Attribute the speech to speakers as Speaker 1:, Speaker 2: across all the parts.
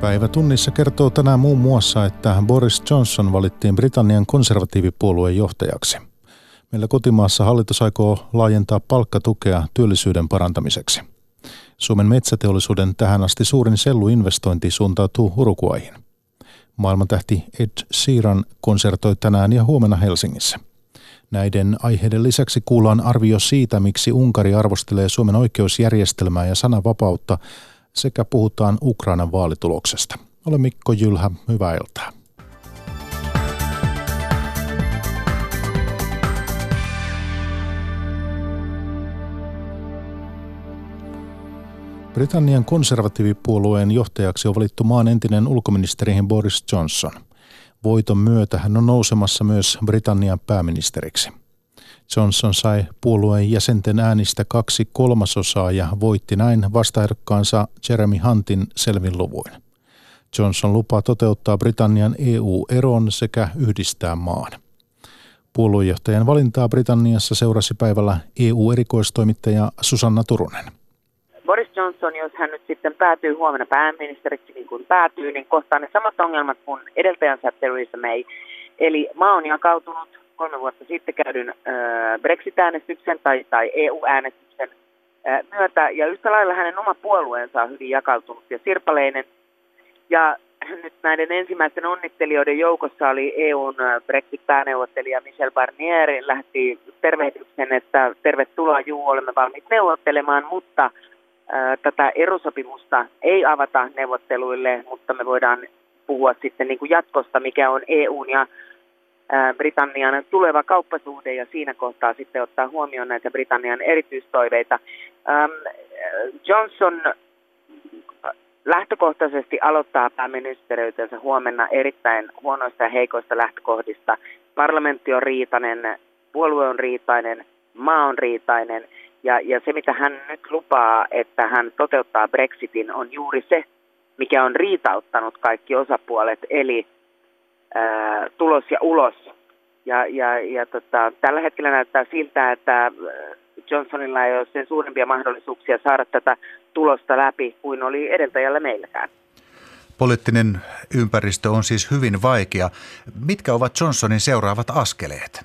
Speaker 1: Päivä tunnissa kertoo tänään muun muassa, että Boris Johnson valittiin Britannian konservatiivipuolueen johtajaksi. Meillä kotimaassa hallitus aikoo laajentaa palkkatukea työllisyyden parantamiseksi. Suomen metsäteollisuuden tähän asti suurin selluinvestointi suuntautuu Uruguayhin. Maailmantähti Ed Sheeran konsertoi tänään ja huomenna Helsingissä. Näiden aiheiden lisäksi kuullaan arvio siitä, miksi Unkari arvostelee Suomen oikeusjärjestelmää ja sananvapautta sekä puhutaan Ukrainan vaalituloksesta. Olen Mikko Jylhä, hyvää iltaa. Britannian konservatiivipuolueen johtajaksi on valittu maan entinen ulkoministeri Boris Johnson. Voiton myötä hän on nousemassa myös Britannian pääministeriksi. Johnson sai puolueen jäsenten äänistä kaksi kolmasosaa ja voitti näin vastaehdokkaansa Jeremy Huntin selvin luvuin. Johnson lupaa toteuttaa Britannian EU-eron sekä yhdistää maan. Puoluejohtajan valintaa Britanniassa seurasi päivällä EU-erikoistoimittaja Susanna Turunen.
Speaker 2: Boris Johnson, jos hän nyt sitten päätyy huomenna pääministeriksi niin kuin päätyy, niin kohtaa ne samat ongelmat kuin edeltäjänsä Theresa May. Eli maa on jakautunut kolme vuotta sitten käydyn Brexit-äänestyksen tai, tai EU-äänestyksen myötä. Ja yhtä lailla hänen oma puolueensa on hyvin jakautunut ja sirpaleinen. Ja nyt näiden ensimmäisten onnittelijoiden joukossa oli EUn Brexit-pääneuvottelija Michel Barnier. Lähti tervehdyksen, että tervetuloa juu, olemme valmiit neuvottelemaan, mutta tätä erosopimusta ei avata neuvotteluille, mutta me voidaan puhua sitten niin kuin jatkosta, mikä on EUn ja Britannian tuleva kauppasuhde ja siinä kohtaa sitten ottaa huomioon näitä Britannian erityistoiveita. Johnson lähtökohtaisesti aloittaa pääministeriytensä huomenna erittäin huonoista ja heikoista lähtökohdista. Parlamentti on riitainen, puolue on riitainen, maa on riitainen ja, ja se mitä hän nyt lupaa, että hän toteuttaa Brexitin on juuri se, mikä on riitauttanut kaikki osapuolet, eli tulos ja ulos. Ja, ja, ja tota, tällä hetkellä näyttää siltä, että Johnsonilla ei ole sen suurempia mahdollisuuksia saada tätä tulosta läpi kuin oli edeltäjällä meilläkään.
Speaker 3: Poliittinen ympäristö on siis hyvin vaikea. Mitkä ovat Johnsonin seuraavat askeleet?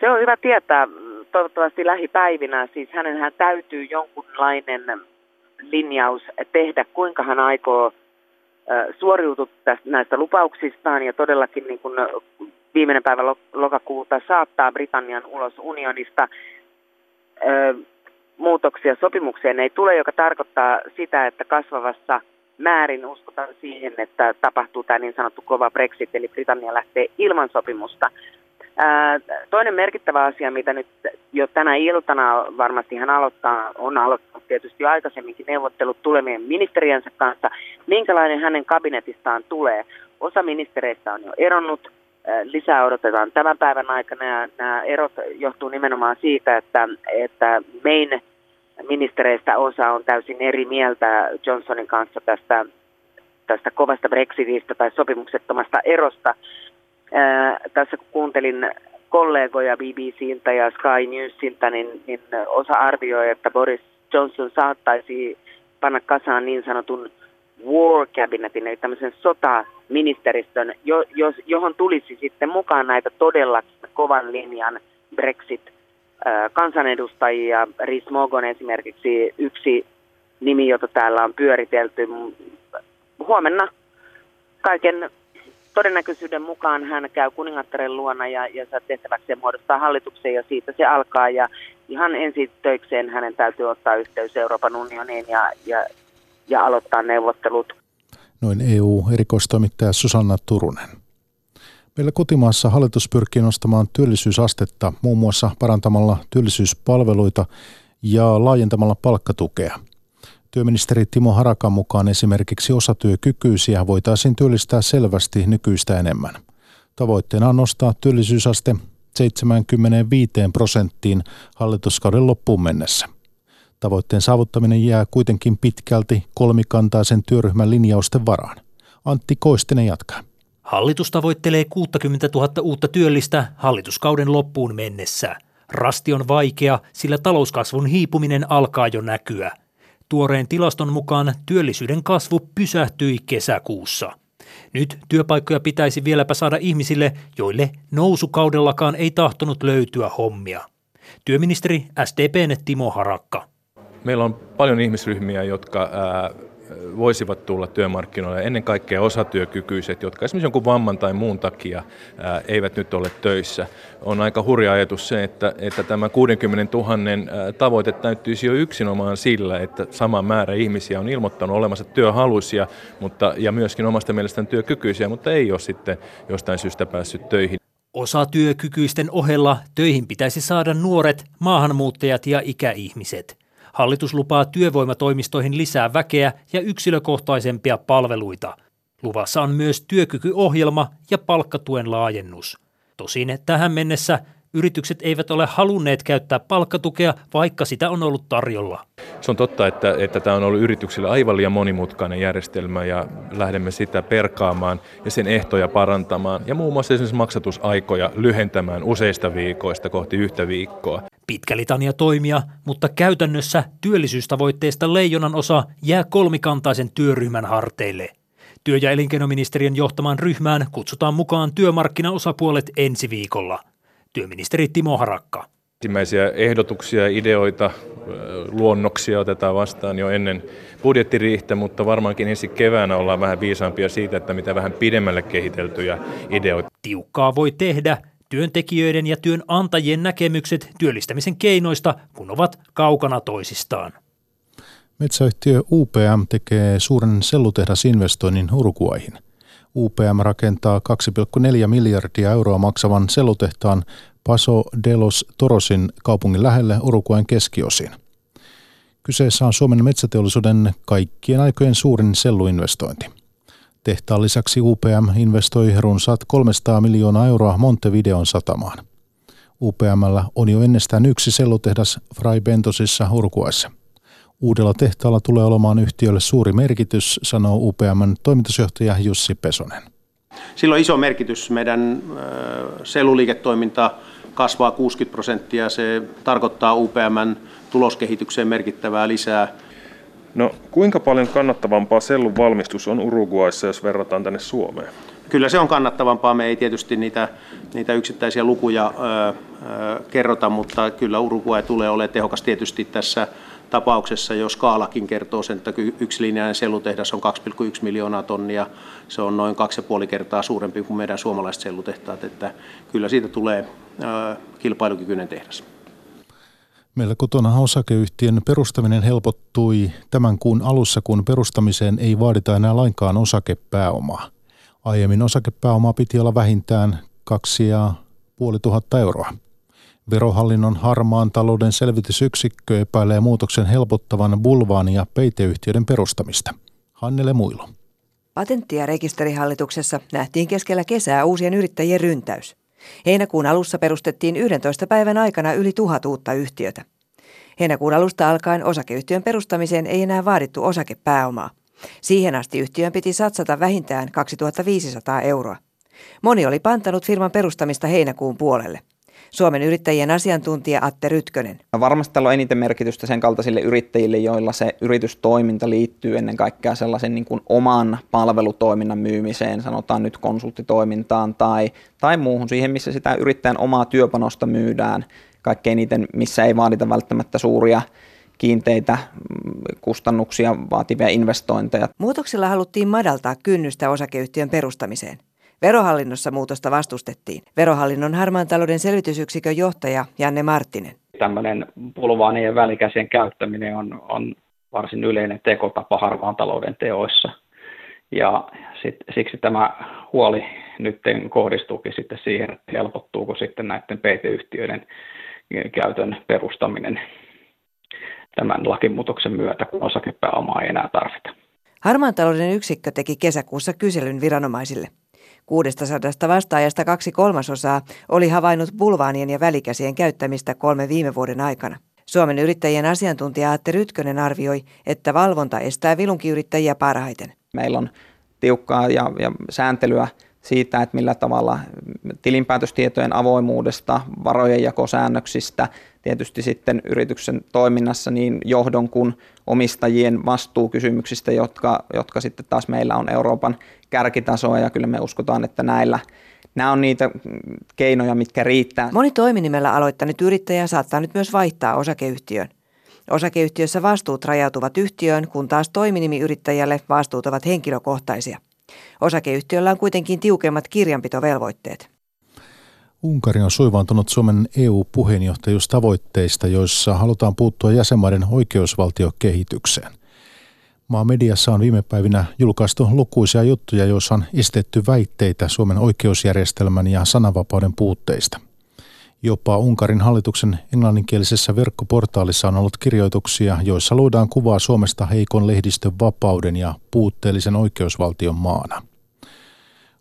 Speaker 2: Se on hyvä tietää toivottavasti lähipäivinä. Siis hänenhän täytyy jonkunlainen linjaus tehdä, kuinka hän aikoo suoriutu tästä, näistä lupauksistaan ja todellakin niin kuin viimeinen päivä lokakuuta saattaa Britannian ulos unionista. Muutoksia sopimukseen ei tule, joka tarkoittaa sitä, että kasvavassa määrin uskotaan siihen, että tapahtuu tämä niin sanottu kova Brexit, eli Britannia lähtee ilman sopimusta. Toinen merkittävä asia, mitä nyt jo tänä iltana varmasti hän aloittaa, on aloittanut tietysti jo aikaisemminkin neuvottelut tulevien ministeriensä kanssa, minkälainen hänen kabinetistaan tulee. Osa ministereistä on jo eronnut, lisää odotetaan tämän päivän aikana ja nämä erot johtuu nimenomaan siitä, että, että main ministereistä osa on täysin eri mieltä Johnsonin kanssa tästä, tästä kovasta Brexitistä tai sopimuksettomasta erosta. Tässä kun kuuntelin kollegoja BBCiltä ja Sky Newsiltä, niin, niin osa arvioi, että Boris Johnson saattaisi panna kasaan niin sanotun war cabinetin, eli tämmöisen sotaministeristön, jo, jos, johon tulisi sitten mukaan näitä todella kovan linjan Brexit kansanedustajia. Rhys Mogon esimerkiksi yksi nimi, jota täällä on pyöritelty. Huomenna kaiken todennäköisyyden mukaan hän käy kuningattaren luona ja, ja saa tehtäväkseen muodostaa hallituksen ja siitä se alkaa. Ja ihan ensi töikseen hänen täytyy ottaa yhteys Euroopan unioniin ja, ja, ja aloittaa neuvottelut.
Speaker 1: Noin EU-erikoistoimittaja Susanna Turunen. Meillä kotimaassa hallitus pyrkii nostamaan työllisyysastetta muun muassa parantamalla työllisyyspalveluita ja laajentamalla palkkatukea – Työministeri Timo Harakan mukaan esimerkiksi osatyökykyisiä voitaisiin työllistää selvästi nykyistä enemmän. Tavoitteena on nostaa työllisyysaste 75 prosenttiin hallituskauden loppuun mennessä. Tavoitteen saavuttaminen jää kuitenkin pitkälti kolmikantaisen työryhmän linjausten varaan. Antti Koistinen jatkaa.
Speaker 4: Hallitus tavoittelee 60 000 uutta työllistä hallituskauden loppuun mennessä. Rasti on vaikea, sillä talouskasvun hiipuminen alkaa jo näkyä – Tuoreen tilaston mukaan työllisyyden kasvu pysähtyi kesäkuussa. Nyt työpaikkoja pitäisi vieläpä saada ihmisille, joille nousukaudellakaan ei tahtonut löytyä hommia. Työministeri SDPn Timo Harakka.
Speaker 5: Meillä on paljon ihmisryhmiä, jotka voisivat tulla työmarkkinoille, ennen kaikkea osatyökykyiset, jotka esimerkiksi jonkun vamman tai muun takia eivät nyt ole töissä. On aika hurja ajatus se, että, että tämä 60 000 tavoite täyttyisi jo yksinomaan sillä, että sama määrä ihmisiä on ilmoittanut olemassa työhaluisia mutta, ja myöskin omasta mielestään työkykyisiä, mutta ei ole sitten jostain syystä päässyt töihin.
Speaker 4: Osatyökykyisten ohella töihin pitäisi saada nuoret, maahanmuuttajat ja ikäihmiset – Hallitus lupaa työvoimatoimistoihin lisää väkeä ja yksilökohtaisempia palveluita. Luvassa on myös työkykyohjelma ja palkkatuen laajennus. Tosin tähän mennessä yritykset eivät ole halunneet käyttää palkkatukea, vaikka sitä on ollut tarjolla.
Speaker 5: Se on totta, että, että tämä on ollut yrityksille aivan liian monimutkainen järjestelmä ja lähdemme sitä perkaamaan ja sen ehtoja parantamaan ja muun muassa esimerkiksi maksatusaikoja lyhentämään useista viikoista kohti yhtä viikkoa.
Speaker 4: Pitkä litania toimia, mutta käytännössä työllisyystavoitteesta leijonan osa jää kolmikantaisen työryhmän harteille. Työ- ja elinkeinoministeriön johtamaan ryhmään kutsutaan mukaan työmarkkinaosapuolet ensi viikolla. Työministeri Timo Harakka.
Speaker 5: Ensimmäisiä ehdotuksia ideoita, luonnoksia otetaan vastaan jo ennen budjettiriihtä, mutta varmaankin ensi keväänä ollaan vähän viisaampia siitä, että mitä vähän pidemmälle kehiteltyjä ideoita.
Speaker 4: Tiukkaa voi tehdä, työntekijöiden ja työnantajien näkemykset työllistämisen keinoista, kun ovat kaukana toisistaan.
Speaker 1: Metsäyhtiö UPM tekee suuren sellutehdasinvestoinnin Uruguaihin. UPM rakentaa 2,4 miljardia euroa maksavan sellutehtaan Paso de los Torosin kaupungin lähelle Uruguain keskiosin. Kyseessä on Suomen metsäteollisuuden kaikkien aikojen suurin selluinvestointi. Tehtaan lisäksi UPM investoi runsaat 300 miljoonaa euroa Montevideon satamaan. UPMllä on jo ennestään yksi sellutehdas Fray Bentosissa Urkuaissa. Uudella tehtaalla tulee olemaan yhtiölle suuri merkitys, sanoo UPMn toimitusjohtaja Jussi Pesonen.
Speaker 6: Sillä on iso merkitys. Meidän selluliiketoiminta kasvaa 60 prosenttia. Se tarkoittaa UPMn tuloskehitykseen merkittävää lisää
Speaker 7: No kuinka paljon kannattavampaa sellun valmistus on Uruguayssa, jos verrataan tänne Suomeen?
Speaker 6: Kyllä se on kannattavampaa. Me ei tietysti niitä, niitä yksittäisiä lukuja ö, ö, kerrota, mutta kyllä Uruguay tulee olemaan tehokas tietysti tässä tapauksessa, jos skaalakin kertoo sen, että yksilinjainen sellutehdas on 2,1 miljoonaa tonnia, se on noin kaksi ja puoli kertaa suurempi kuin meidän suomalaiset sellutehtaat, että kyllä siitä tulee ö, kilpailukykyinen tehdas.
Speaker 1: Meillä kotona osakeyhtiön perustaminen helpottui tämän kuun alussa, kun perustamiseen ei vaadita enää lainkaan osakepääomaa. Aiemmin osakepääomaa piti olla vähintään 2500 euroa. Verohallinnon harmaan talouden selvitysyksikkö epäilee muutoksen helpottavan bulvaan ja peiteyhtiöiden perustamista. Hannele Muilo.
Speaker 8: Patentti- ja rekisterihallituksessa nähtiin keskellä kesää uusien yrittäjien ryntäys. Heinäkuun alussa perustettiin 11 päivän aikana yli tuhat uutta yhtiötä. Heinäkuun alusta alkaen osakeyhtiön perustamiseen ei enää vaadittu osakepääomaa. Siihen asti yhtiön piti satsata vähintään 2500 euroa. Moni oli pantanut firman perustamista heinäkuun puolelle. Suomen yrittäjien asiantuntija Atte Rytkönen.
Speaker 9: Varmasti tällä on eniten merkitystä sen kaltaisille yrittäjille, joilla se yritystoiminta liittyy ennen kaikkea sellaisen niin kuin oman palvelutoiminnan myymiseen, sanotaan nyt konsulttitoimintaan tai, tai muuhun siihen, missä sitä yrittäjän omaa työpanosta myydään kaikkein eniten, missä ei vaadita välttämättä suuria kiinteitä mm, kustannuksia vaativia investointeja.
Speaker 8: Muutoksella haluttiin madaltaa kynnystä osakeyhtiön perustamiseen. Verohallinnossa muutosta vastustettiin. Verohallinnon harmaan talouden selvitysyksikön johtaja Janne Marttinen.
Speaker 10: Tämmöinen pulvaanien välikäsien käyttäminen on, on varsin yleinen tekotapa harmaan talouden teoissa. Ja sit, siksi tämä huoli nyt kohdistuukin sitten siihen, että helpottuuko sitten näiden PT-yhtiöiden käytön perustaminen tämän lakimuutoksen myötä, kun osakepääomaa ei enää tarvita.
Speaker 8: Harmaan talouden yksikkö teki kesäkuussa kyselyn viranomaisille. 600 vastaajasta kaksi kolmasosaa oli havainnut bulvaanien ja välikäsien käyttämistä kolme viime vuoden aikana. Suomen yrittäjien asiantuntija Atte Rytkönen arvioi, että valvonta estää vilunkiyrittäjiä parhaiten.
Speaker 9: Meillä on tiukkaa ja, ja sääntelyä siitä, että millä tavalla tilinpäätöstietojen avoimuudesta, varojen jakosäännöksistä, tietysti sitten yrityksen toiminnassa niin johdon kuin omistajien vastuukysymyksistä, jotka, jotka sitten taas meillä on Euroopan kärkitasoa ja kyllä me uskotaan, että näillä Nämä on niitä keinoja, mitkä riittää.
Speaker 8: Moni toiminimellä aloittanut yrittäjä saattaa nyt myös vaihtaa osakeyhtiön. Osakeyhtiössä vastuut rajautuvat yhtiöön, kun taas toiminimiyrittäjälle vastuut ovat henkilökohtaisia. Osakeyhtiöllä on kuitenkin tiukemmat kirjanpitovelvoitteet.
Speaker 1: Unkari on suivaantunut Suomen EU-puheenjohtajuustavoitteista, joissa halutaan puuttua jäsenmaiden oikeusvaltiokehitykseen. Maan mediassa on viime päivinä julkaistu lukuisia juttuja, joissa on estetty väitteitä Suomen oikeusjärjestelmän ja sananvapauden puutteista. Jopa Unkarin hallituksen englanninkielisessä verkkoportaalissa on ollut kirjoituksia, joissa luodaan kuvaa Suomesta heikon lehdistön vapauden ja puutteellisen oikeusvaltion maana.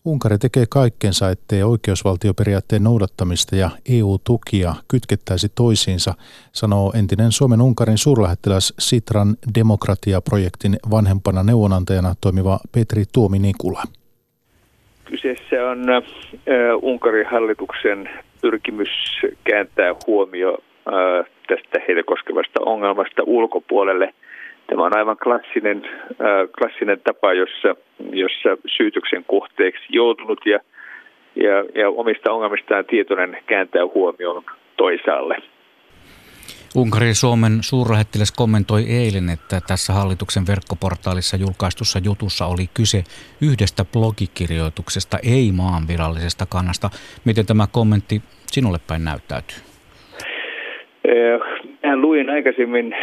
Speaker 1: Unkari tekee kaikkensa, ettei oikeusvaltioperiaatteen noudattamista ja EU-tukia kytkettäisi toisiinsa, sanoo entinen Suomen Unkarin suurlähettiläs Sitran demokratiaprojektin vanhempana neuvonantajana toimiva Petri Tuomi-Nikula.
Speaker 11: Kyseessä on Unkarin hallituksen pyrkimys kääntää huomio äh, tästä heitä koskevasta ongelmasta ulkopuolelle. Tämä on aivan klassinen, äh, klassinen tapa, jossa, jossa syytöksen kohteeksi joutunut ja, ja, ja omista ongelmistaan tietoinen kääntää huomioon toisaalle.
Speaker 12: Unkarin Suomen suurlähettiläs kommentoi eilen, että tässä hallituksen verkkoportaalissa julkaistussa jutussa oli kyse yhdestä blogikirjoituksesta, ei maan virallisesta kannasta. Miten tämä kommentti sinulle päin näyttäytyy?
Speaker 11: Mä luin aikaisemmin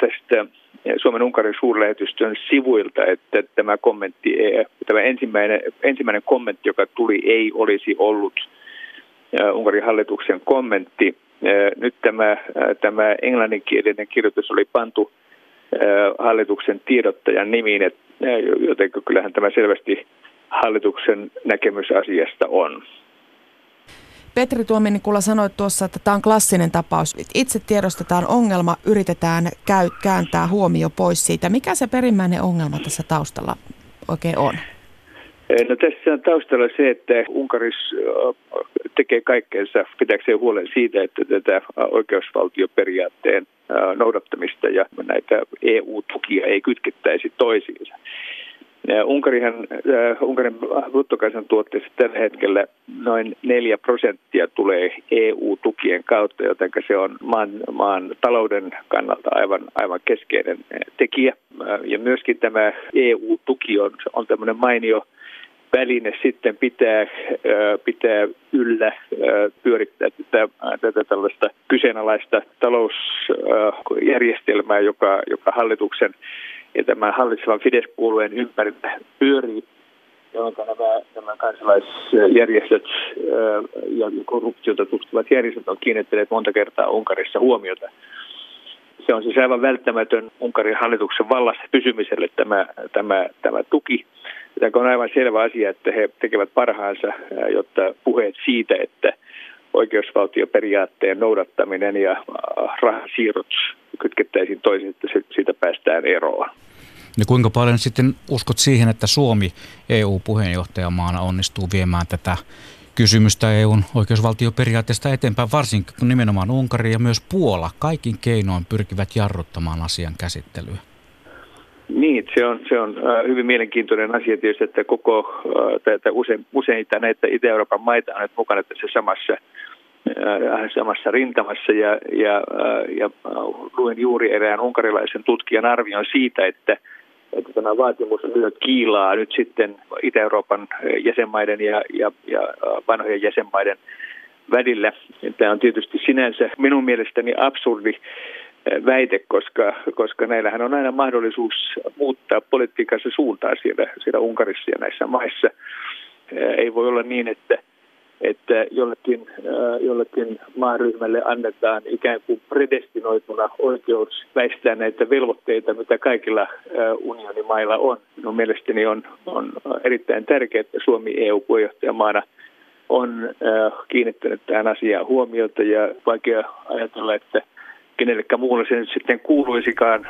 Speaker 11: tästä Suomen Unkarin suurlähetystön sivuilta, että tämä kommentti, tämä ensimmäinen, ensimmäinen kommentti, joka tuli, ei olisi ollut Unkarin hallituksen kommentti. Nyt tämä, tämä englanninkielinen kirjoitus oli pantu hallituksen tiedottajan nimiin, joten kyllähän tämä selvästi hallituksen näkemys asiasta on.
Speaker 13: Petri Tuominikula sanoi tuossa, että tämä on klassinen tapaus. Itse tiedostetaan ongelma, yritetään käy, kääntää huomio pois siitä. Mikä se perimmäinen ongelma tässä taustalla oikein on?
Speaker 11: No tässä on taustalla se, että Unkaris tekee kaikkeensa pitääkseen huolen siitä, että tätä oikeusvaltioperiaatteen noudattamista ja näitä EU-tukia ei kytkettäisi toisiinsa. Unkarihan, Unkarin bruttokansantuotteessa tällä hetkellä noin 4 prosenttia tulee EU-tukien kautta, joten se on maan, maan talouden kannalta aivan, aivan keskeinen tekijä. Ja myöskin tämä EU-tuki on, on tämmöinen mainio väline sitten pitää, pitää yllä pyörittää tätä, tätä tällaista kyseenalaista talousjärjestelmää, joka, joka hallituksen ja tämän hallitsevan Fidesz-puolueen ympärillä pyörii, jonka nämä, nämä kansalaisjärjestöt ja korruptiota tutkivat järjestöt on kiinnittäneet monta kertaa Unkarissa huomiota. Se on siis aivan välttämätön Unkarin hallituksen vallassa pysymiselle tämä, tämä, tämä tuki. Tämä on aivan selvä asia, että he tekevät parhaansa, jotta puheet siitä, että oikeusvaltioperiaatteen noudattaminen ja rahasiirrot kytkettäisiin toisiin, että siitä päästään eroon.
Speaker 12: Ja kuinka paljon sitten uskot siihen, että Suomi EU-puheenjohtajamaana onnistuu viemään tätä kysymystä EUn oikeusvaltioperiaatteesta eteenpäin, varsinkin kun nimenomaan Unkari ja myös Puola kaikin keinoin pyrkivät jarruttamaan asian käsittelyä?
Speaker 11: Niin, se on, se on äh, hyvin mielenkiintoinen asia tietysti, että koko äh, usein, useita näitä Itä-Euroopan maita on nyt mukana tässä samassa Äh, samassa rintamassa ja, ja, ja luin juuri erään unkarilaisen tutkijan arvion siitä, että, että tämä vaatimus lyö kiilaa nyt sitten Itä-Euroopan jäsenmaiden ja, ja, ja vanhojen jäsenmaiden välillä. Tämä on tietysti sinänsä minun mielestäni absurdi väite, koska, koska näillähän on aina mahdollisuus muuttaa politiikassa suuntaa siellä, siellä Unkarissa ja näissä maissa. Ei voi olla niin, että että jollekin, äh, jollekin maaryhmälle annetaan ikään kuin predestinoituna oikeus väistää näitä velvoitteita, mitä kaikilla äh, unionimailla on. No, mielestäni on, on erittäin tärkeää, että Suomi EU-puheenjohtajamaana on äh, kiinnittänyt tähän asiaan huomiota ja vaikea ajatella, että kenellekään muulle sen sitten kuuluisikaan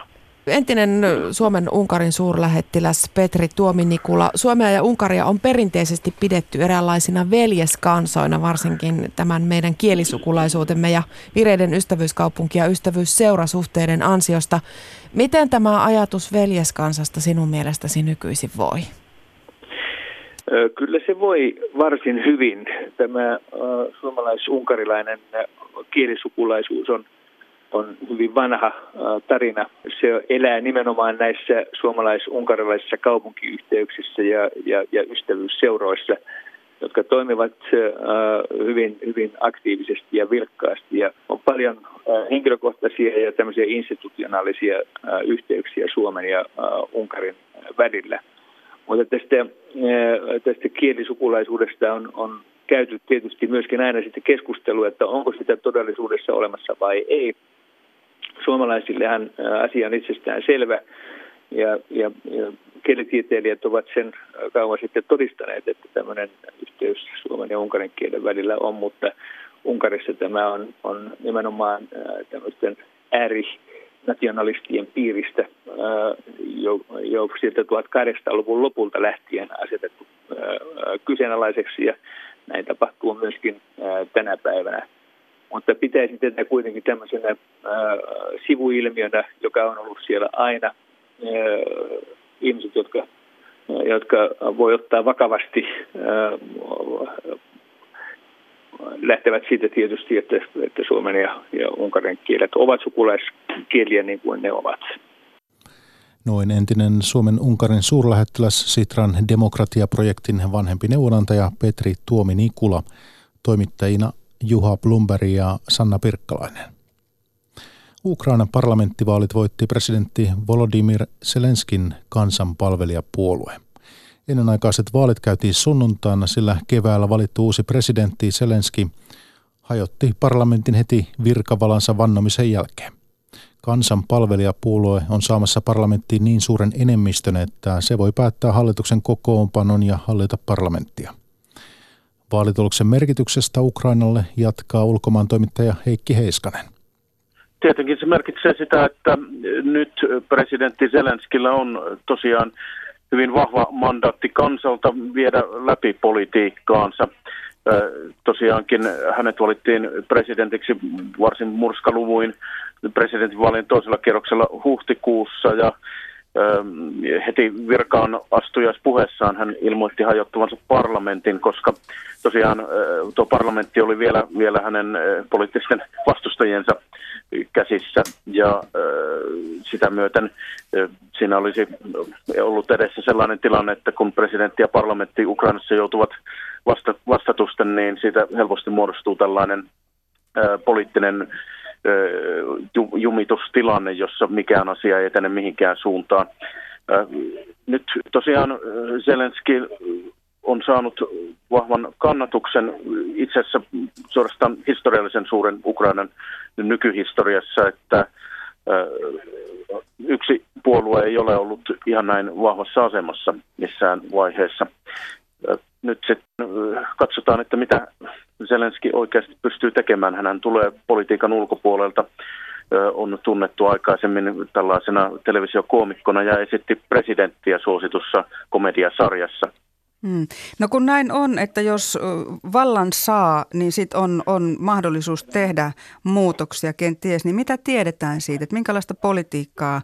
Speaker 13: Entinen Suomen Unkarin suurlähettiläs Petri Tuominikula. Suomea ja Unkaria on perinteisesti pidetty eräänlaisina veljeskansoina, varsinkin tämän meidän kielisukulaisuutemme ja vireiden ystävyyskaupunki- ja ystävyysseurasuhteiden ansiosta. Miten tämä ajatus veljeskansasta sinun mielestäsi nykyisin voi?
Speaker 11: Kyllä se voi varsin hyvin. Tämä suomalais-unkarilainen kielisukulaisuus on on hyvin vanha tarina. Se elää nimenomaan näissä suomalais-unkarilaisissa kaupunkiyhteyksissä ja, ja, ja ystävyysseuroissa, jotka toimivat hyvin, hyvin aktiivisesti ja vilkkaasti. Ja on paljon henkilökohtaisia ja tämmöisiä institutionaalisia yhteyksiä Suomen ja Unkarin välillä. Mutta tästä, tästä kielisukulaisuudesta on, on käyty tietysti myöskin aina sitten keskustelua, että onko sitä todellisuudessa olemassa vai ei suomalaisillehan asia on itsestään selvä ja, ja, ja kielitieteilijät ovat sen kauan sitten todistaneet, että tämmöinen yhteys suomen ja unkarin kielen välillä on, mutta Unkarissa tämä on, on nimenomaan tämmöisten ääri nationalistien piiristä jo, jo sieltä 1800-luvun lopulta lähtien asetettu kyseenalaiseksi ja näin tapahtuu myöskin tänä päivänä mutta pitäisin tätä kuitenkin tämmöisenä äh, sivuilmiönä, joka on ollut siellä aina. Äh, ihmiset, jotka, äh, jotka voi ottaa vakavasti, äh, lähtevät siitä tietysti, että, että suomen ja, ja unkarin kielet ovat sukulaiskieliä niin kuin ne ovat.
Speaker 1: Noin entinen Suomen Unkarin suurlähettiläs Sitran demokratiaprojektin vanhempi neuvonantaja Petri Tuomi-Nikula. Toimittajina Juha Blumberg ja Sanna Pirkkalainen. Ukrainan parlamenttivaalit voitti presidentti Volodymyr Zelenskin kansanpalvelijapuolue. Ennenaikaiset vaalit käytiin sunnuntaina, sillä keväällä valittu uusi presidentti Zelenski hajotti parlamentin heti virkavalansa vannomisen jälkeen. Kansanpalvelijapuolue on saamassa parlamenttiin niin suuren enemmistön, että se voi päättää hallituksen kokoonpanon ja hallita parlamenttia. Vaalituloksen merkityksestä Ukrainalle jatkaa ulkomaan toimittaja Heikki Heiskanen.
Speaker 14: Tietenkin se merkitsee sitä, että nyt presidentti Zelenskillä on tosiaan hyvin vahva mandaatti kansalta viedä läpi politiikkaansa. Tosiaankin hänet valittiin presidentiksi varsin murskaluvuin presidentinvaalien toisella kierroksella huhtikuussa ja heti virkaan astujaispuheessaan hän ilmoitti hajottavansa parlamentin, koska tosiaan tuo parlamentti oli vielä, vielä hänen poliittisten vastustajiensa käsissä. Ja sitä myöten siinä olisi ollut edessä sellainen tilanne, että kun presidentti ja parlamentti Ukrainassa joutuvat vastatusten, niin siitä helposti muodostuu tällainen poliittinen jumitustilanne, jossa mikään asia ei etene mihinkään suuntaan. Nyt tosiaan Zelenski on saanut vahvan kannatuksen itse asiassa suorastaan historiallisen suuren Ukrainan nykyhistoriassa, että yksi puolue ei ole ollut ihan näin vahvassa asemassa missään vaiheessa. Nyt sitten katsotaan, että mitä Zelenski oikeasti pystyy tekemään. Hän tulee politiikan ulkopuolelta, on tunnettu aikaisemmin tällaisena televisiokoomikkona ja esitti presidenttiä suositussa komediasarjassa.
Speaker 15: Hmm. No kun näin on, että jos vallan saa, niin sitten on, on mahdollisuus tehdä muutoksia kenties, niin mitä tiedetään siitä, että minkälaista politiikkaa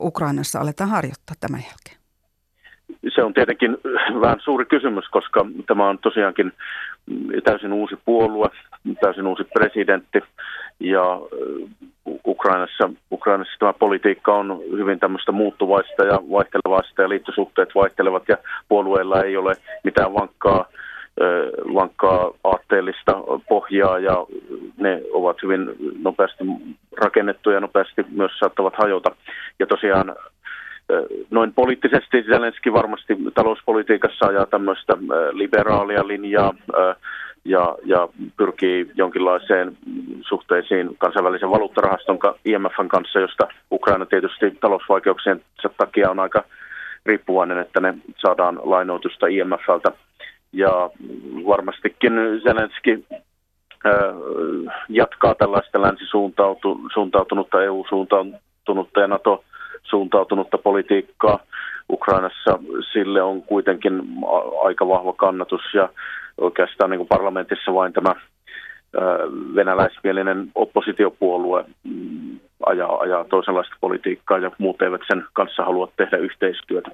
Speaker 15: Ukrainassa aletaan harjoittaa tämän jälkeen?
Speaker 14: Se on tietenkin vähän suuri kysymys, koska tämä on tosiaankin täysin uusi puolue, täysin uusi presidentti ja Ukrainassa, Ukrainassa tämä politiikka on hyvin tämmöistä muuttuvaista ja vaihtelevasta ja liittosuhteet vaihtelevat ja puolueilla ei ole mitään vankkaa, vankkaa aatteellista pohjaa ja ne ovat hyvin nopeasti rakennettuja ja nopeasti myös saattavat hajota. Ja tosiaan noin poliittisesti Zelenski varmasti talouspolitiikassa ajaa tämmöistä liberaalia linjaa ja, ja pyrkii jonkinlaiseen suhteisiin kansainvälisen valuuttarahaston IMFn kanssa, josta Ukraina tietysti talousvaikeuksien takia on aika riippuvainen, että ne saadaan lainoitusta IMFltä. Ja varmastikin Zelenski jatkaa tällaista länsisuuntautunutta, EU-suuntautunutta ja NATO suuntautunutta politiikkaa. Ukrainassa sille on kuitenkin aika vahva kannatus ja oikeastaan niin kuin parlamentissa vain tämä venäläismielinen oppositiopuolue mm, ajaa, ajaa toisenlaista politiikkaa ja muut eivät sen kanssa halua tehdä yhteistyötä.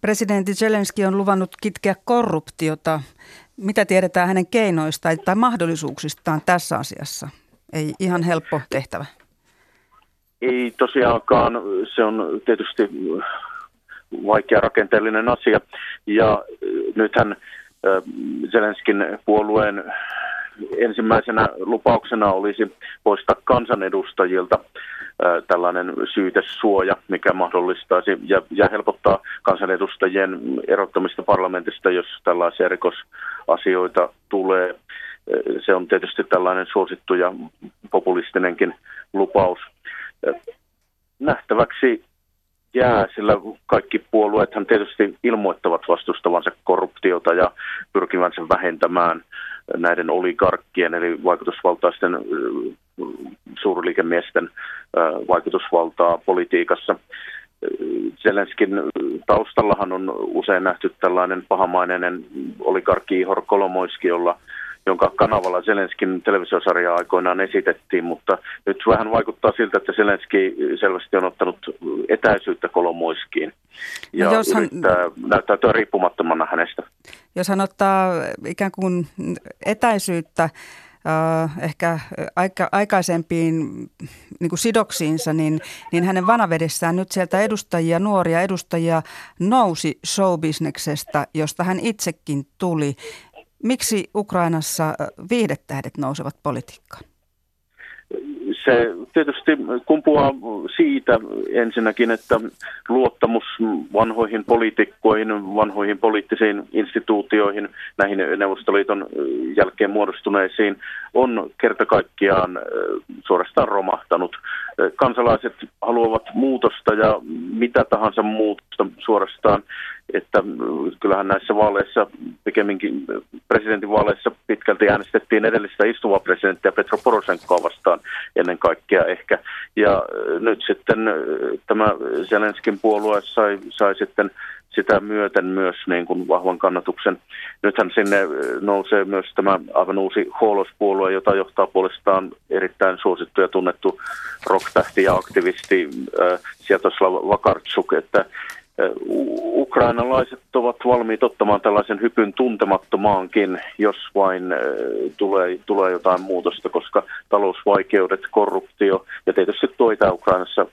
Speaker 15: Presidentti Zelenski on luvannut kitkeä korruptiota. Mitä tiedetään hänen keinoistaan tai mahdollisuuksistaan tässä asiassa? Ei ihan helppo tehtävä.
Speaker 14: Ei tosiaankaan. Se on tietysti vaikea rakenteellinen asia. Ja nythän Zelenskin puolueen ensimmäisenä lupauksena olisi poistaa kansanedustajilta tällainen syytesuoja, mikä mahdollistaisi ja, ja helpottaa kansanedustajien erottamista parlamentista, jos tällaisia rikosasioita tulee. Se on tietysti tällainen suosittu ja populistinenkin lupaus. Nähtäväksi jää, sillä kaikki puolueethan tietysti ilmoittavat vastustavansa korruptiota ja pyrkivänsä vähentämään näiden oligarkkien eli vaikutusvaltaisten suurliikemiesten vaikutusvaltaa politiikassa. Zelenskin taustallahan on usein nähty tällainen pahamainen oligarkki Ihor Kolomoiski, jolla jonka kanavalla Zelenskin televisiosarja aikoinaan esitettiin, mutta nyt vähän vaikuttaa siltä, että Zelenski selvästi on ottanut etäisyyttä Kolomoiskiin ja jos hän, yrittää näyttäytyä riippumattomana hänestä.
Speaker 15: Jos hän ottaa ikään kuin etäisyyttä ehkä aika, aikaisempiin niin kuin sidoksiinsa, niin, niin hänen vanavedessään nyt sieltä edustajia, nuoria edustajia nousi showbisneksestä, josta hän itsekin tuli. Miksi Ukrainassa viihdetähdet nousevat politiikkaan?
Speaker 14: Se tietysti kumpuaa siitä ensinnäkin, että luottamus vanhoihin poliitikkoihin, vanhoihin poliittisiin instituutioihin, näihin Neuvostoliiton jälkeen muodostuneisiin, on kerta kaikkiaan suorastaan romahtanut. Kansalaiset haluavat muutosta ja mitä tahansa muutosta suorastaan että kyllähän näissä vaaleissa, pikemminkin presidentinvaaleissa pitkälti äänestettiin edellistä istuvaa presidenttiä Petro Poroshenkoa vastaan ennen kaikkea ehkä. Ja nyt sitten tämä Zelenskin puolue sai, sai sitten sitä myöten myös niin kuin vahvan kannatuksen. Nythän sinne nousee myös tämä aivan uusi Holos-puolue, jota johtaa puolestaan erittäin suosittu ja tunnettu rocktähti ja aktivisti äh, Sietoslav Vakartsuk, että Ukrainalaiset ovat valmiit ottamaan tällaisen hypyn tuntemattomaankin, jos vain tulee, tulee jotain muutosta, koska talousvaikeudet, korruptio ja tietysti tuo Itä-Ukrainassa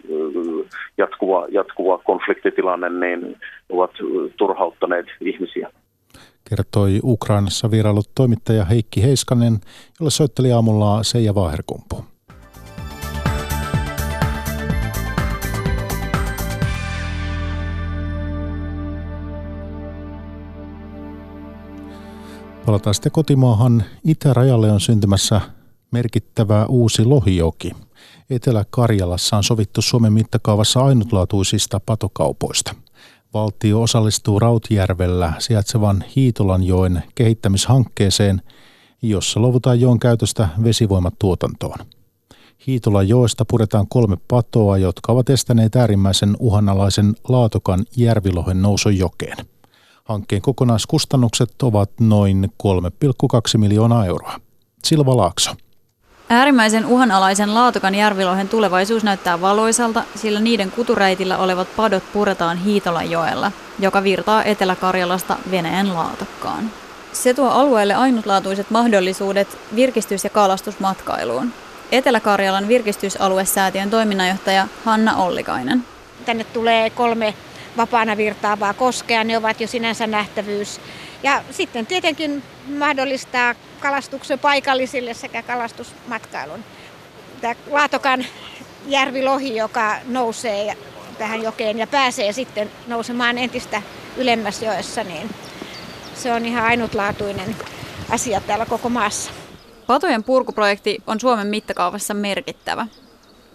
Speaker 14: jatkuva, jatkuva konfliktitilanne niin ovat turhauttaneet ihmisiä.
Speaker 1: Kertoi Ukrainassa vierailut toimittaja Heikki Heiskanen, jolle soitteli aamulla Seija Vaherkumpu. Palataan sitten kotimaahan. Itärajalle on syntymässä merkittävä uusi lohijoki. Etelä-Karjalassa on sovittu Suomen mittakaavassa ainutlaatuisista patokaupoista. Valtio osallistuu Rautjärvellä sijaitsevan Hiitolanjoen kehittämishankkeeseen, jossa luovutaan joen käytöstä vesivoimatuotantoon. Hiitolan joesta puretaan kolme patoa, jotka ovat estäneet äärimmäisen uhanalaisen laatokan järvilohen nousun jokeen. Hankkeen kokonaiskustannukset ovat noin 3,2 miljoonaa euroa. Silva Laakso.
Speaker 16: Äärimmäisen uhanalaisen laatokan järvilohen tulevaisuus näyttää valoisalta, sillä niiden kutureitillä olevat padot puretaan Hiitolanjoella, joka virtaa Etelä-Karjalasta Venäjän laatokkaan. Se tuo alueelle ainutlaatuiset mahdollisuudet virkistys- ja kalastusmatkailuun. Etelä-Karjalan virkistysaluesäätiön toiminnanjohtaja Hanna Ollikainen.
Speaker 17: Tänne tulee kolme vapaana virtaavaa koskea, ne ovat jo sinänsä nähtävyys. Ja sitten tietenkin mahdollistaa kalastuksen paikallisille sekä kalastusmatkailun. Tämä Laatokan järvilohi, joka nousee tähän jokeen ja pääsee sitten nousemaan entistä ylemmäs joessa, niin se on ihan ainutlaatuinen asia täällä koko maassa.
Speaker 16: Patojen purkuprojekti on Suomen mittakaavassa merkittävä.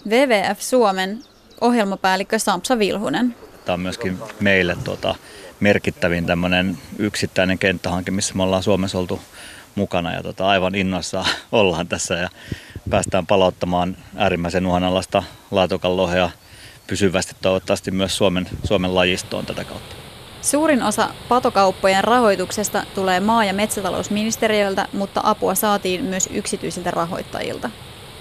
Speaker 16: WWF Suomen ohjelmapäällikkö Sampsa Vilhunen
Speaker 18: on myöskin meille tuota, merkittävin tämmöinen yksittäinen kenttähanke, missä me ollaan Suomessa oltu mukana ja tota, aivan innoissa ollaan tässä ja päästään palauttamaan äärimmäisen uhanalaista laatokan lohea pysyvästi toivottavasti myös Suomen, Suomen lajistoon tätä kautta.
Speaker 16: Suurin osa patokauppojen rahoituksesta tulee maa- ja metsätalousministeriöltä, mutta apua saatiin myös yksityisiltä rahoittajilta.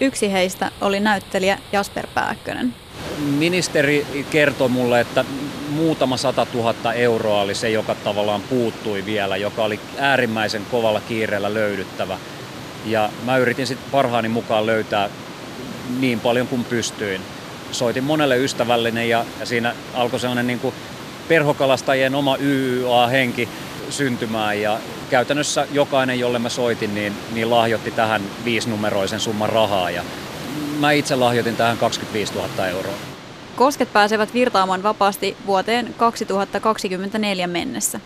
Speaker 16: Yksi heistä oli näyttelijä Jasper Pääkkönen.
Speaker 19: Ministeri kertoi mulle, että muutama sata tuhatta euroa oli se, joka tavallaan puuttui vielä, joka oli äärimmäisen kovalla kiireellä löydyttävä. Ja mä yritin sitten parhaani mukaan löytää niin paljon kuin pystyin. Soitin monelle ystävällinen ja, ja siinä alkoi sellainen niin kuin perhokalastajien oma YYA-henki syntymään ja käytännössä jokainen, jolle mä soitin, niin, niin lahjoitti tähän viisinumeroisen summan rahaa ja mä itse lahjoitin tähän 25 000 euroa.
Speaker 16: Kosket pääsevät virtaamaan vapaasti vuoteen 2024 mennessä.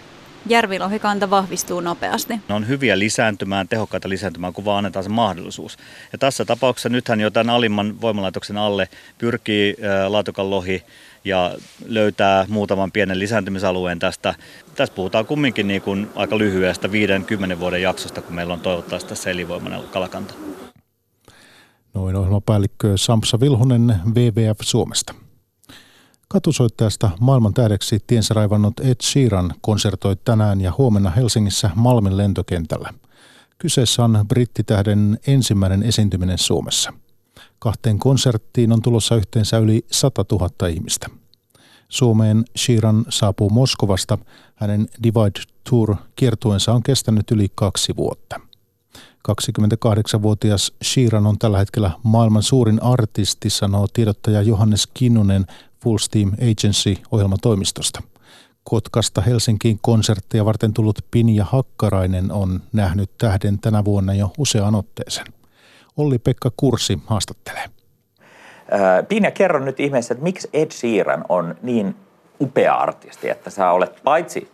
Speaker 16: Järvilohikanta vahvistuu nopeasti.
Speaker 18: Ne on hyviä lisääntymään, tehokkaita lisääntymään, kun vaan annetaan se mahdollisuus. Ja tässä tapauksessa nythän jo tämän alimman voimalaitoksen alle pyrkii laatukan lohi ja löytää muutaman pienen lisääntymisalueen tästä. Tässä puhutaan kumminkin niin kuin aika lyhyestä 5-10 vuoden jaksosta, kun meillä on toivottavasti tässä elinvoimainen kalakanta.
Speaker 1: Noin ohjelmapäällikkö Sampsa Vilhunen WWF Suomesta. Katusoittajasta maailman tähdeksi tiensä raivannut Ed Sheeran konsertoi tänään ja huomenna Helsingissä Malmin lentokentällä. Kyseessä on brittitähden ensimmäinen esiintyminen Suomessa. Kahteen konserttiin on tulossa yhteensä yli 100 000 ihmistä. Suomeen Sheeran saapuu Moskovasta. Hänen Divide Tour kiertuensa on kestänyt yli kaksi vuotta. 28-vuotias Sheeran on tällä hetkellä maailman suurin artisti, sanoo tiedottaja Johannes Kinnunen Full Steam Agency ohjelmatoimistosta. Kotkasta Helsinkiin konsertteja varten tullut Pinja Hakkarainen on nähnyt tähden tänä vuonna jo useaan otteeseen. Olli-Pekka Kursi haastattelee.
Speaker 20: Pinja, kerro nyt ihmeessä, että miksi Ed Sheeran on niin upea artisti, että sä olet paitsi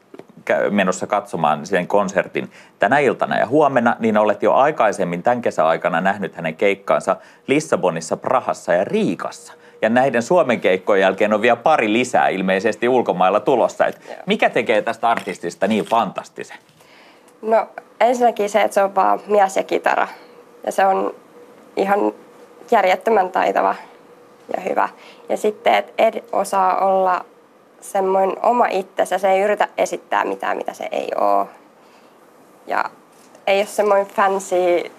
Speaker 20: menossa katsomaan sen konsertin tänä iltana ja huomenna, niin olet jo aikaisemmin tämän kesäaikana nähnyt hänen keikkaansa Lissabonissa, Prahassa ja Riikassa. Ja näiden Suomen keikkojen jälkeen on vielä pari lisää ilmeisesti ulkomailla tulossa. Et mikä tekee tästä artistista niin fantastisen?
Speaker 21: No ensinnäkin se, että se on vaan mies ja kitara. Ja se on ihan järjettömän taitava ja hyvä. Ja sitten, että Ed osaa olla semmoinen oma itsensä. Se ei yritä esittää mitään, mitä se ei ole. Ja ei ole semmoinen fancy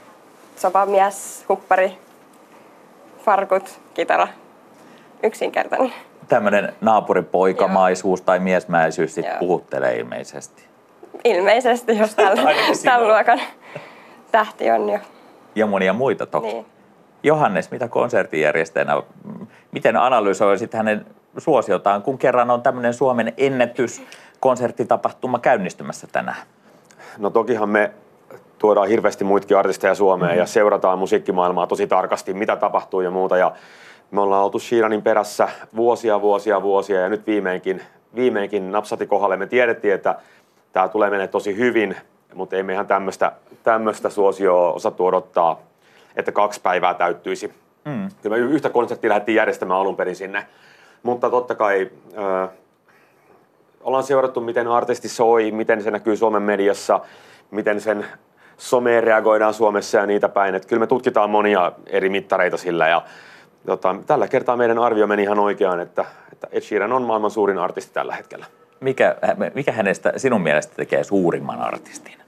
Speaker 21: sopamies, huppari, farkut, kitara. Yksinkertainen.
Speaker 20: Tämmöinen naapuripoikamaisuus tai miesmäisyys sitten puhuttelee ilmeisesti.
Speaker 21: Ilmeisesti, jos tämän luokan tähti on jo.
Speaker 20: Ja monia muita toki. Niin. Johannes, mitä konserttijärjestäjänä, miten analysoisit hänen suosiotaan, kun kerran on tämmöinen Suomen ennätys konserttitapahtuma käynnistymässä tänään?
Speaker 22: No tokihan me tuodaan hirveästi muitakin artisteja Suomeen mm-hmm. ja seurataan musiikkimaailmaa tosi tarkasti, mitä tapahtuu ja muuta. Ja me ollaan oltu Sheeranin perässä vuosia, vuosia, vuosia ja nyt viimeinkin, viimeinkin napsati kohdalle. Me tiedettiin, että tämä tulee menee tosi hyvin, mutta ei me ihan tämmöistä suosioa osattu odottaa, että kaksi päivää täyttyisi. Mm. Kyllä me yhtä konserttia lähdettiin järjestämään alun perin sinne mutta totta kai äh, ollaan seurattu, miten artisti soi, miten se näkyy Suomen mediassa, miten sen someen reagoidaan Suomessa ja niitä päin. Että kyllä me tutkitaan monia eri mittareita sillä ja tota, tällä kertaa meidän arvio meni ihan oikeaan, että, että Ed Sheeran on maailman suurin artisti tällä hetkellä.
Speaker 20: Mikä, mikä hänestä sinun mielestä tekee suurimman artistin?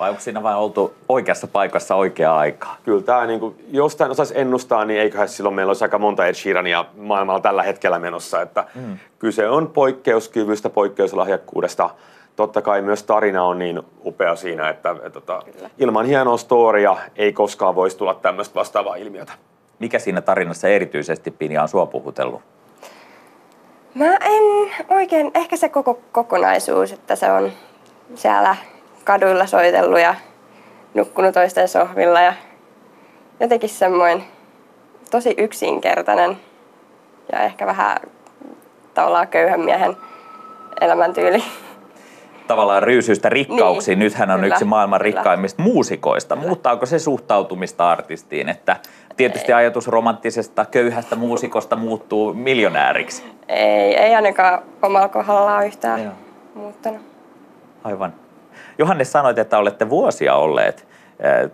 Speaker 20: Vai onko siinä vain oltu oikeassa paikassa oikea aikaa?
Speaker 22: Kyllä tämä, niin kuin, jostain osaisi ennustaa, niin eiköhän silloin meillä olisi aika monta Ed Sheerania maailmalla tällä hetkellä menossa. Että mm. Kyse on poikkeuskyvystä, poikkeuslahjakkuudesta. Totta kai myös tarina on niin upea siinä, että, että, että tota, ilman hienoa storia ei koskaan voisi tulla tämmöistä vastaavaa ilmiötä.
Speaker 20: Mikä siinä tarinassa erityisesti Pinja on sua puhutellut?
Speaker 21: Mä en oikein, ehkä se koko kokonaisuus, että se on siellä kaduilla soitellut ja nukkunut toisten sohvilla ja jotenkin semmoinen tosi yksinkertainen ja ehkä vähän tavallaan köyhän miehen elämäntyyli.
Speaker 20: Tavallaan ryysyistä rikkauksiin. Niin, Nythän on kyllä, yksi maailman kyllä. rikkaimmista muusikoista. Kyllä. Muuttaako se suhtautumista artistiin, että tietysti ei. ajatus romanttisesta köyhästä muusikosta muuttuu miljonääriksi?
Speaker 21: Ei, ei ainakaan omalla kohdallaan yhtään Joo. muuttanut.
Speaker 20: Aivan. Johannes sanoit, että olette vuosia olleet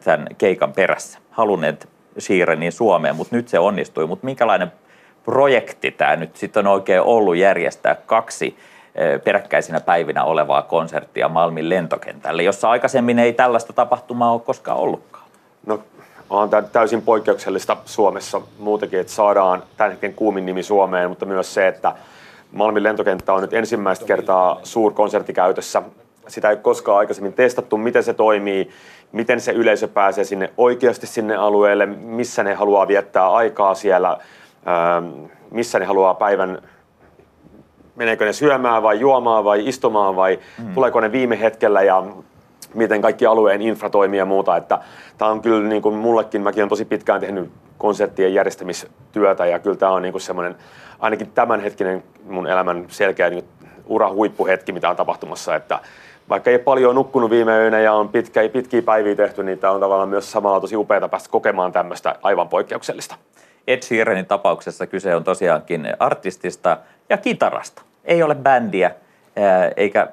Speaker 20: tämän keikan perässä, halunneet Sheeranin Suomeen, mutta nyt se onnistui. Mutta minkälainen projekti tämä nyt sitten on oikein ollut järjestää kaksi peräkkäisinä päivinä olevaa konserttia Malmin lentokentälle, jossa aikaisemmin ei tällaista tapahtumaa ole koskaan ollutkaan?
Speaker 22: No on täysin poikkeuksellista Suomessa muutenkin, että saadaan tämän hetken kuumin nimi Suomeen, mutta myös se, että Malmin lentokenttä on nyt ensimmäistä kertaa suurkonserttikäytössä. Sitä ei koskaan aikaisemmin testattu, miten se toimii, miten se yleisö pääsee sinne oikeasti sinne alueelle, missä ne haluaa viettää aikaa siellä, missä ne haluaa päivän meneekö ne syömään vai juomaan vai istumaan vai mm. tuleeko ne viime hetkellä ja miten kaikki alueen infra toimii ja muuta. Että tämä on kyllä niin kuin mullekin, mäkin olen tosi pitkään tehnyt konserttien järjestämistyötä ja kyllä tämä on niin kuin semmoinen, ainakin tämänhetkinen mun elämän selkeä niin ura huippuhetki, mitä on tapahtumassa, että vaikka ei paljon nukkunut viime öinä ja on pitkä, pitkiä päiviä tehty, niin tämä on tavallaan myös samalla tosi upeaa päästä kokemaan tämmöistä aivan poikkeuksellista.
Speaker 20: Ed Sheeranin tapauksessa kyse on tosiaankin artistista ja kitarasta. Ei ole bändiä eikä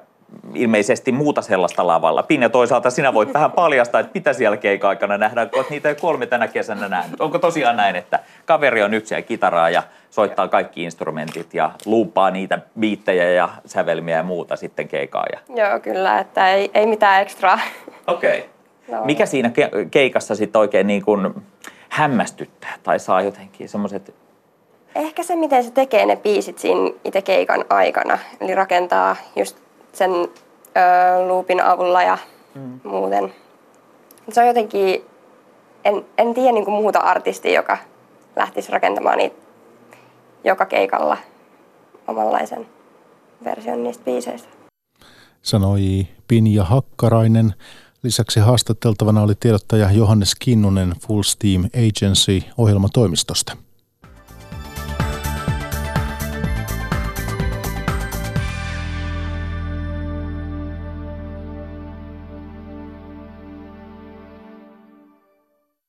Speaker 20: ilmeisesti muuta sellaista lavalla. Pinja, toisaalta sinä voit vähän paljastaa, että mitä siellä keika-aikana nähdään, kun niitä ei kolme tänä kesänä nähnyt. Onko tosiaan näin, että kaveri on yksi ja kitaraa ja soittaa kaikki instrumentit ja luupaa niitä biittejä ja sävelmiä ja muuta sitten keikaa? Ja...
Speaker 21: Joo, kyllä, että ei, ei mitään ekstraa.
Speaker 20: Okei. Okay. No. Mikä siinä ke- keikassa sitten oikein niin kuin hämmästyttää tai saa jotenkin semmoiset
Speaker 21: Ehkä se, miten se tekee ne biisit siinä itse keikan aikana. Eli rakentaa just sen ö, loopin avulla ja mm. muuten. Se on jotenkin, en, en tiedä niin kuin muuta artistia, joka lähtisi rakentamaan niitä joka keikalla omanlaisen version niistä biiseistä.
Speaker 1: Sanoi Pinja Hakkarainen. Lisäksi haastateltavana oli tiedottaja Johannes Kinnunen Full Steam Agency ohjelmatoimistosta.